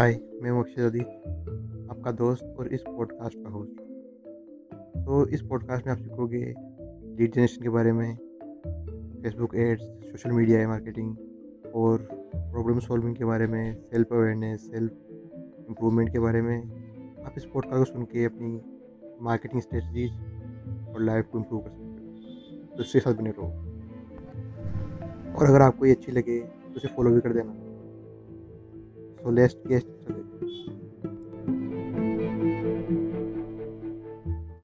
हाय, मैं हूँ अक्षय आपका दोस्त और इस पॉडकास्ट का होस्ट तो इस पॉडकास्ट में आप सीखोगे लीड जनरेशन के बारे में Facebook ads social media marketing और प्रॉब्लम सॉल्विंग के बारे में सेल्फ अवेयरनेस सेल्फ इम्प्रूवमेंट के बारे में। आप इस पॉडकास्ट को सुन के अपनी मार्केटिंग स्ट्रेटजीज और लाइफ को इम्प्रूव कर सकते हो। तो इसके साथ बने रहो। और अगर आपको ये अच्छी लगे तो उसे फॉलो भी कर देना। চলে এসছে